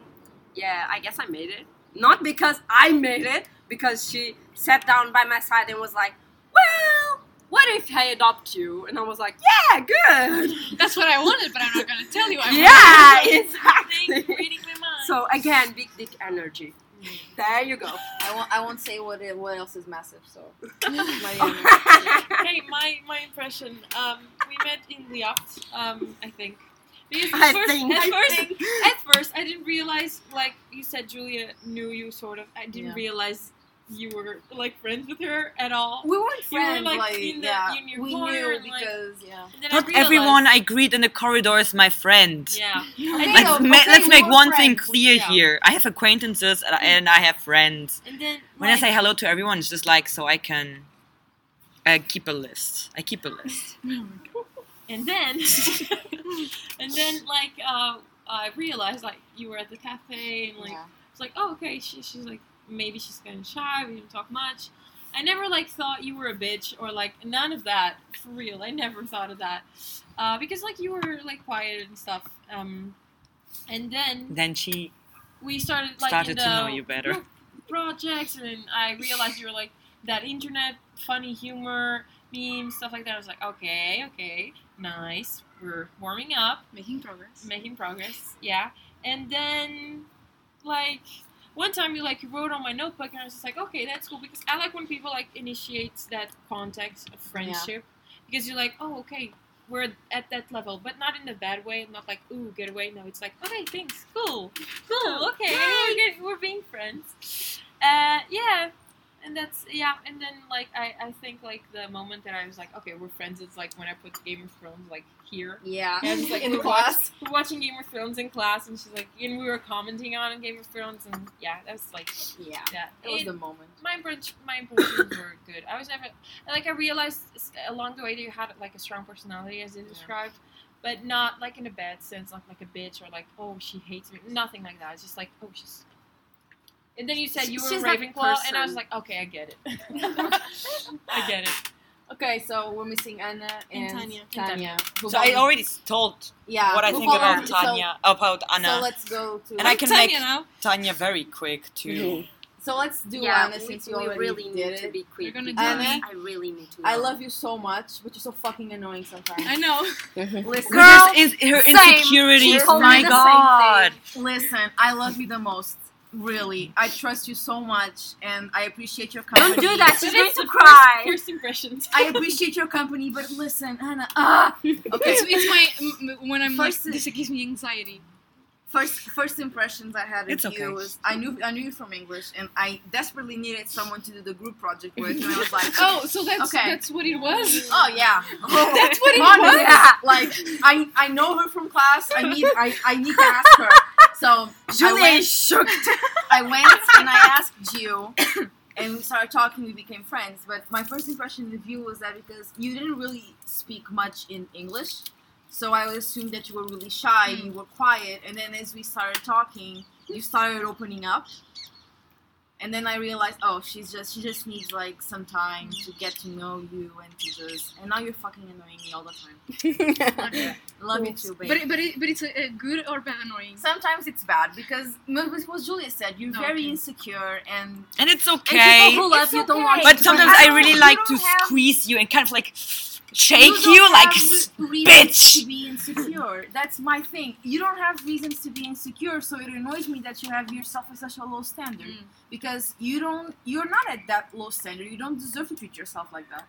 yeah, I guess I made it. Not because I made it, because she sat down by my side and was like, "Well, what if I adopt you?" And I was like, "Yeah, good. <laughs> That's what I wanted, but I'm not gonna tell you. I <laughs> yeah, Thanks exactly." for reading my mind. So again, big dick energy. There you go. I won't. I won't say what it, what else is massive. So. <laughs> Mariana. okay, my my impression. Um, we met in Liacht. Um, I think. Because at I first, think. at I first, think. at first, I didn't realize. Like you said, Julia knew you sort of. I didn't Yeah. realize you were like friends with her at all. we weren't You were, friends. like, like, in the- yeah, in your we corner knew and, like- because yeah. And then I Not realized- everyone I greet in the corridor is my friend. Yeah. Okay, Let's, though, ma- okay, let's make we're one thing clear Yeah. here. I have acquaintances and I- and I have friends. And then When I say hello to everyone, it's just like so I can uh, keep a list. I keep a list. <laughs> and then <laughs> and then like uh, I realized like you were at the cafe and like yeah. it's like oh okay she, she's like maybe she's kind of shy we didn't talk much. I never like thought you were a bitch or like none of that for real. I never thought of that. Uh, because like you were like quiet and stuff um, and then Then she we started like started in to know you better. projects and I realized you were like that internet funny humor memes stuff like that. I was like okay okay nice. We're warming up. Making progress. making progress yeah. And then like one time you like wrote on my notebook and i was just like okay that's cool because i like when people like initiates that contact of friendship because you're like oh okay we're at that level but not in a bad way not like ooh get away no it's like okay thanks cool cool okay we're, we're being friends. Uh yeah and that's yeah and then like I, I think like the moment that i was like okay we're friends it's like when i put game of thrones like here Yeah. Yeah, just like <laughs> in class. we're watching Game of Thrones in class, and she's like, and we were commenting on Game of Thrones, and yeah, that was like Yeah. that. That was the moment. my impression, my impressions were good. I was never like I realized along the way that you had like a strong personality, as you described, but not like in a bad sense, not like a bitch or like oh she hates me, nothing like that. It's just like oh she's And then you said you were She's that Ravenclaw, and I was like, okay, I get it. <laughs> I get it. Okay, so we're missing Anna and, And Tanya. Tanya. who So I already told yeah, what I think follow- about so- Tanya, about Anna. So, let's go to. and I can Tanya make now. Tanya very quick too. So let's do yeah, Anna we, since we you already really did need it. to be quick. You're gonna because do it. I really need to. Know. I love you so much, but you're so fucking annoying sometimes. I know. <laughs> Listen, Girl, Because in, her same. insecurities, She told me my god. listen, I love you the most. Really, I trust you so much, and I appreciate your company. Don't do that. She's going to cry. First impressions. I appreciate your company, but listen, Anna. Ah, <laughs> okay. It's, it's my m- m- when I'm First- like this gives me anxiety. First, first impressions I had of It's you was I knew I knew you from English, and I desperately needed someone to do the group project with, and I was like, <laughs> Oh, so that's Okay. that's what it was. oh yeah, <laughs> That's what it Honestly, was? Yeah. Like I I know her from class. I need I, I need to ask her. So I Julie went, shook. <laughs> I went and I asked you, <coughs> and we started talking. We became friends. But my first impression of you was that because you didn't really speak much in English, so I assumed that you were really shy. Hmm. You were quiet, and then as we started talking, you started opening up. And then I realized, oh, she's just she just needs like some time to get to know you and to just. And now you're fucking annoying me all the time. <laughs> Okay. Love you too, babe. But it, but it, but it's a, a good or bad annoying. Sometimes it's bad because what Julia said, you're very Okay. insecure and And it's And okay. people who love It's you don't want But sometimes I really like to have- squeeze you and kind of like shake don't you, like have s- bitch. to be insecure. That's my thing. You don't have reasons to be insecure, so it annoys me that you have yourself at such a low standard Mm. because you don't. You're not at that low standard. You don't deserve to treat yourself like that.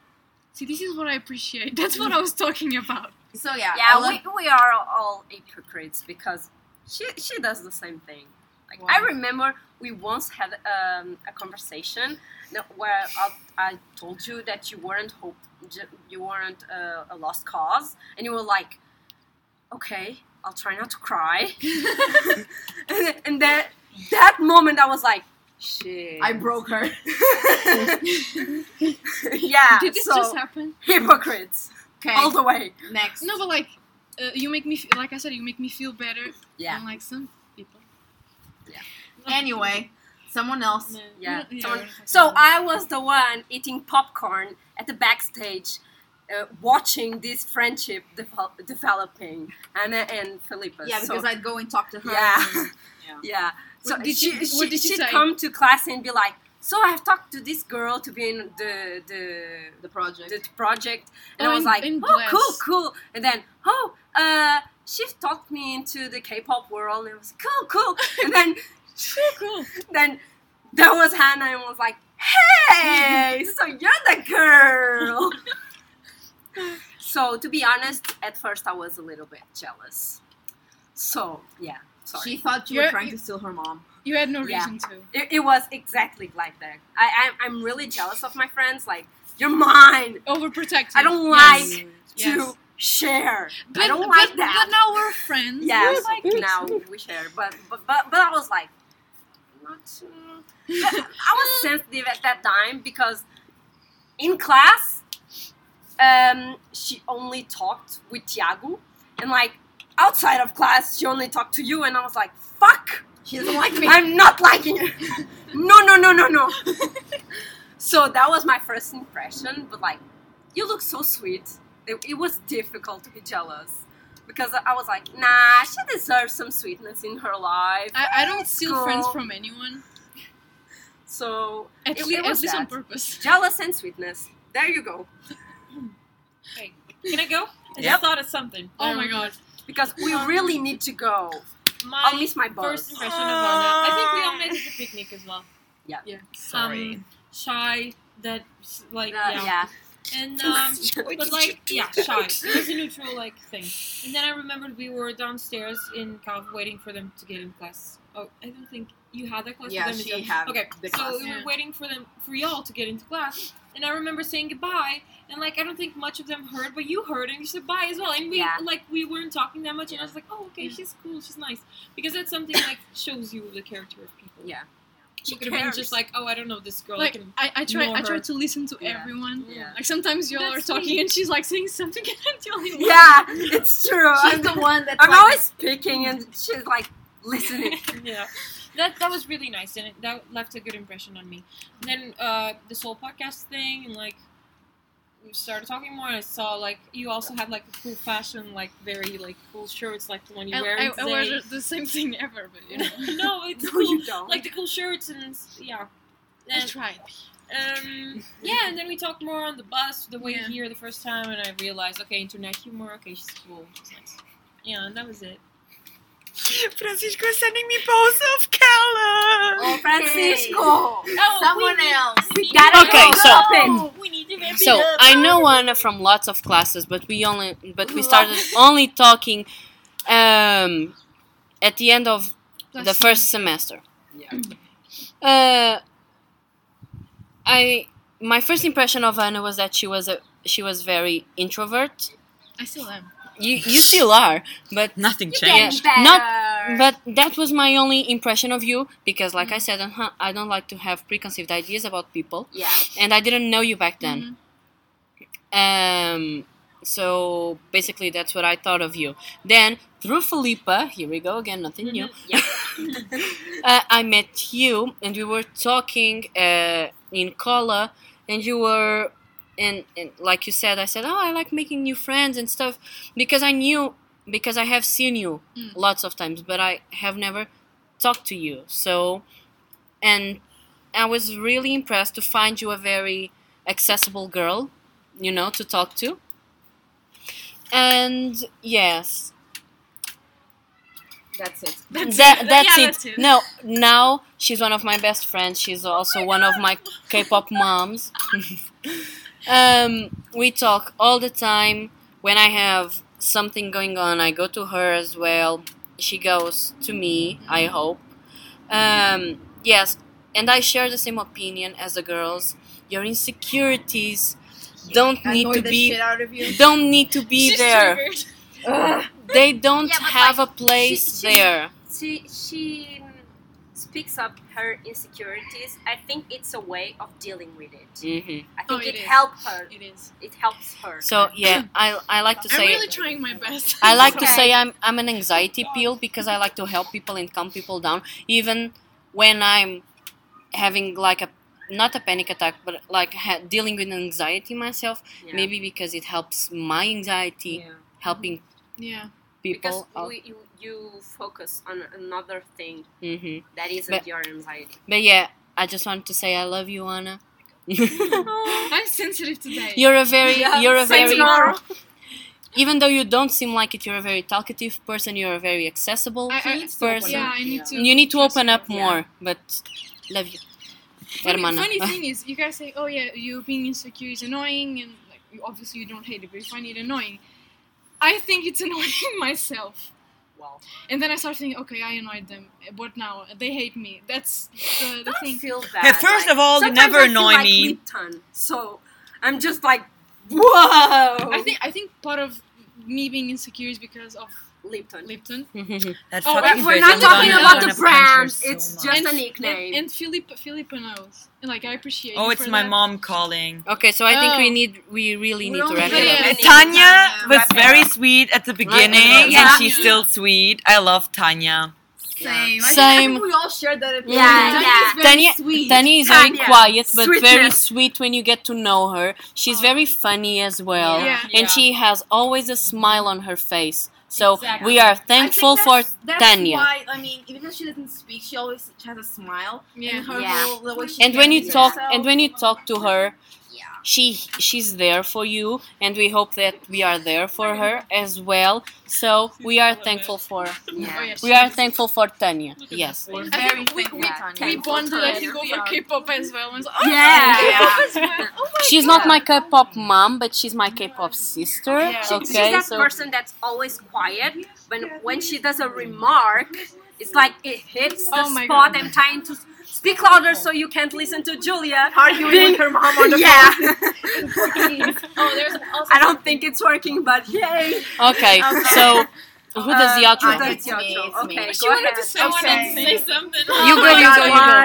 See, this is what I appreciate. That's what I was talking about. So yeah, Yeah, love- we, we are all hypocrites because she she does the same thing. Like I remember we once had um, a conversation where I, I told you that you weren't hope you weren't uh, a lost cause, and you were like, "Okay, I'll try not to cry." and, <laughs> <laughs> and then that moment, I was like, "Shit." I broke her. <laughs> yeah. Did this so, just happen? hypocrites Okay, all the way. next. No, but like, uh, you make me f- like I said, you make me feel better Yeah. than like some people. Anyway, someone else. Yeah. Yeah, someone- we're not talking So I was the one eating popcorn at the backstage, uh, watching this friendship devel- developing, Anna and Philippa. Yeah, because so, I'd go and talk to her. Yeah. <laughs> and- yeah. So What did she, she- she, what did she she'd say? come to class and be like, "So I've talked to this girl to be in the the the project. the project," and Oh, I was in- like, in "Oh, Bless. cool, cool," and then, "Oh, uh." She talked me into the K-pop world, and it was cool, cool. And then, cool. <laughs> <laughs> then there was Hannah, and was like, "Hey, <laughs> so you're the girl." <laughs> so to be honest, at first I was a little bit jealous. So yeah, sorry. She thought you were You're- trying you- to steal her mom. You had no Yeah. reason to. it, it was exactly like that. I, I I'm really jealous of my friends. Like you're mine. Overprotective. I don't Yes. like Yes. to share. But, I don't but, like that. But now we're friends. Yeah, We're so like, now we share. But but but, but I was like, <laughs> I was sensitive at that time because in class, um, she only talked with Tiago, and like outside of class, she only talked to you, and I was like, fuck. She doesn't like me. I'm not liking her. No, no, no, no, no. <laughs> so that was my first impression, but like, you look so sweet. It, it was difficult to be jealous because I was like, nah, she deserves some sweetness in her life. I, I don't steal Cool. friends from anyone. So At, It- le- it at was least on purpose. jealous and sweetness. There you go. Okay. Can I go? I Yep. just thought of something. Oh Um, my god. Because we really need to go. My I'll miss my bus. first impression of Anna. I think we all made it to the picnic as well. Yeah. Yeah. Sorry. Um, shy. That like Uh, yeah. yeah. And <laughs> um, but like yeah, shy. It was a neutral like thing. And then I remembered we were downstairs in Calv waiting for them to get in class. Oh, I don't think you had that class. Yeah, with them she as had Okay, the so class. we were waiting for them for y'all to get into class. And I remember saying goodbye, and like I don't think much of them heard, but you heard and you said bye as well. And we Yeah. like we weren't talking that much, and I was like, oh okay, she's cool, she's nice, because that's something like shows you the character of people. Yeah. She She could have been just like, oh I don't know this girl. I can I, I try I try to listen to Yeah. everyone. Yeah. Like sometimes y'all are talking sweet. and she's like saying something <laughs> and I'm the only one. Yeah, it's true. She's I'm, the one that's I'm like, always speaking and she's like listening. <laughs> yeah. that that was really nice, and it, that left a good impression on me. And then uh, this whole podcast thing, and like we started talking more. And I saw like you also had like a cool fashion, like very like cool shirts, like the one you I, wear I, I wear the- the same thing <laughs> ever, but you <laughs> know. no, it's No, cool. you don't. Like the cool shirts and yeah. I And, tried. um, yeah, and then we talked more on the bus, the way Yeah. here the first time, and I realized, okay, internet humor, okay, she's cool, she's nice. Yeah, and that was it. Francisco is sending me posts of Keller. Oh, Francisco. Oh, Someone else. We gotta Okay, so- Stop we need to wrap it So up. I know Anna from lots of classes, but we only but we started only talking um, at the end of the first semester. Yeah. Uh, I my first impression of Anna was that she was a she was very introvert. I still am. You you still are, but <laughs> Nothing Get changed. Yeah. better. but that was my only impression of you because, like I said, uh I don't like to have preconceived ideas about people, yeah. and I didn't know you back then. Um, so basically, that's what I thought of you. Then through Felipa, here we go again, nothing new. Yep. <laughs> uh, I met you, and we were talking uh, in Kola, and you were, and, and like you said, I said, oh, I like making new friends and stuff, because I knew, because I have seen you Mm. lots of times, but I have never talked to you. So, and I was really impressed to find you a very accessible girl, you know, to talk to. And yes, That's it. That's that, it. that's Yeah, it. that's it. No, now she's one of my best friends. She's also one of my K-pop moms. <laughs> um, we talk all the time. When I have something going on, I go to her as well. She goes to me. I hope. Um, yes, and I share the same opinion as the girls. Your insecurities don't need Annoy to the be shit out don't need to be She's there. They don't Yeah, have like, a place she- she- there. She she speaks up her insecurities. I think it's a way of dealing with it. hmm I think Oh, it, it is. helps her. It is. It helps her. So yeah, <coughs> I I like to I'm say really trying my best. I like to say I'm I'm an anxiety pill because I like to help people and calm people down, even when I'm having like a not a panic attack, but like ha- dealing with anxiety myself. Yeah. Maybe because it helps my anxiety Yeah. helping yeah. people. out. we, you you focus on another thing hmm that isn't But- your anxiety. But yeah, I just wanted to say I love you, Anna. <laughs> <laughs> I'm sensitive today. you're a very Yeah, you're a very tomorrow. <laughs> even though you don't seem like it, you're a very talkative person. You're a very accessible I- I- person. yeah, I need to. You need to open up Yeah. more, but love you, Funny, hermana. funny thing is, you guys say, "Oh yeah, you being insecure is annoying," and like, obviously you don't hate it, but you find it annoying. I think it's annoying myself, Wow. and then I start thinking, "Okay, I annoyed them. Eh, what now? They hate me." That's the, the Don't thing. feel bad. Okay, first like, of all, you never I feel annoy like me. Lipton, so I'm just like, whoa. I think I think part of me being insecure is because of Lipton. Lipton. <laughs> That Oh, fucking We're not talking about gonna the punch her brand. so It's much. just a nickname. And, and Philip Philippa knows. And, like I appreciate. oh, you it's for my that. mom calling. Okay, so I think we Oh. need we really We need to wrap it up. Yeah. And Tanya was Wrap very sweet at the beginning, Yeah. and she's still sweet. I love Tanya. Same. I think- I Same. think we all shared that opinion. Yeah, Tanya yeah. is very Tanya, sweet. Tanya is very Tanya. quiet but very sweet when you get to know her. She's oh. very funny as well, Yeah. and she has always a smile on her face. So Exactly. we are I think thankful for that's, that's Tanya. Why, I mean, even though she doesn't speak, she always has a smile. Yeah. And her Yeah. whole, the way she And when you talk herself. and when you talk to her, yeah. She she's there for you, and we hope that we are there for her as well. So we are thankful for Yeah. Oh, we are thankful for Tanya. Yes. We're very we- thankful, we- Tanya. We bonded, I think, over. K-pop as well. And so, oh, Yeah. K-pop as well. Oh She's God. not my K-pop mom, but she's my K-pop sister. Yeah. She- She's that so person that's always quiet, but when she does a remark, it's like it hits oh the Oh my spot. God. I'm trying to speak louder so you can't listen to Julia Arguing with her mom on the yeah. <laughs> Oh, there's also. I don't think it's working, but yay. okay. <laughs> Okay. So who does the Uh, outro? who does It's me, outro? it's me. Okay, She wanted to say, I wanted to Okay. say something. You go, my you God, go, you go.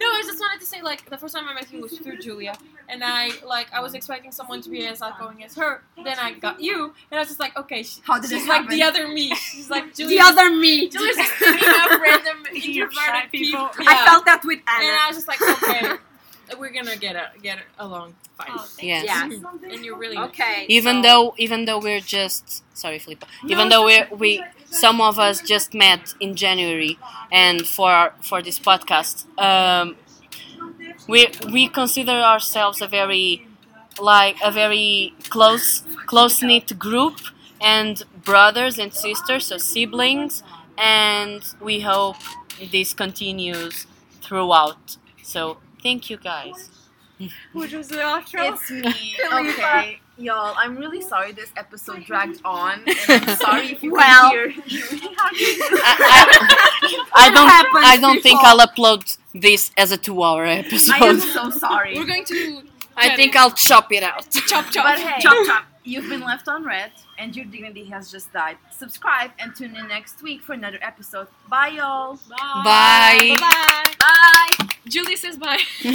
No, I just wanted to say like the first time I met you was through Julia, and I like I was expecting someone to be as outgoing as her. Then I got you, and I was just like, okay, she, How did she's like the other me. She's like <laughs> The other me. Julia's just <laughs> picking up random introverted shy people. people. I felt that with Anna, and I was just like, okay, <laughs> we're gonna get a, get along fine. Oh, Yes. Yeah. And you're really. Okay. Even so- though, even though we're just sorry, Felipe. Even though we we some of us just met in January, and for for this podcast, um, we we consider ourselves a very like a very close close knit group and brothers and sisters, so siblings, and we hope this continues throughout. So thank you guys. Which was the outro? It's me. <laughs> Okay, y'all. I'm really sorry this episode dragged on, and I'm sorry if you Well. can hear. <laughs> I, I, I don't I don't think before. I'll upload this as a two hour episode. I am so sorry. We're going to I think I'll chop it out. chop chop. But hey, <laughs> Chop chop. you've been left on red, and your dignity has just died. Subscribe and tune in next week for another episode. Bye, y'all. Bye. Bye. Bye. Julie says bye. <laughs>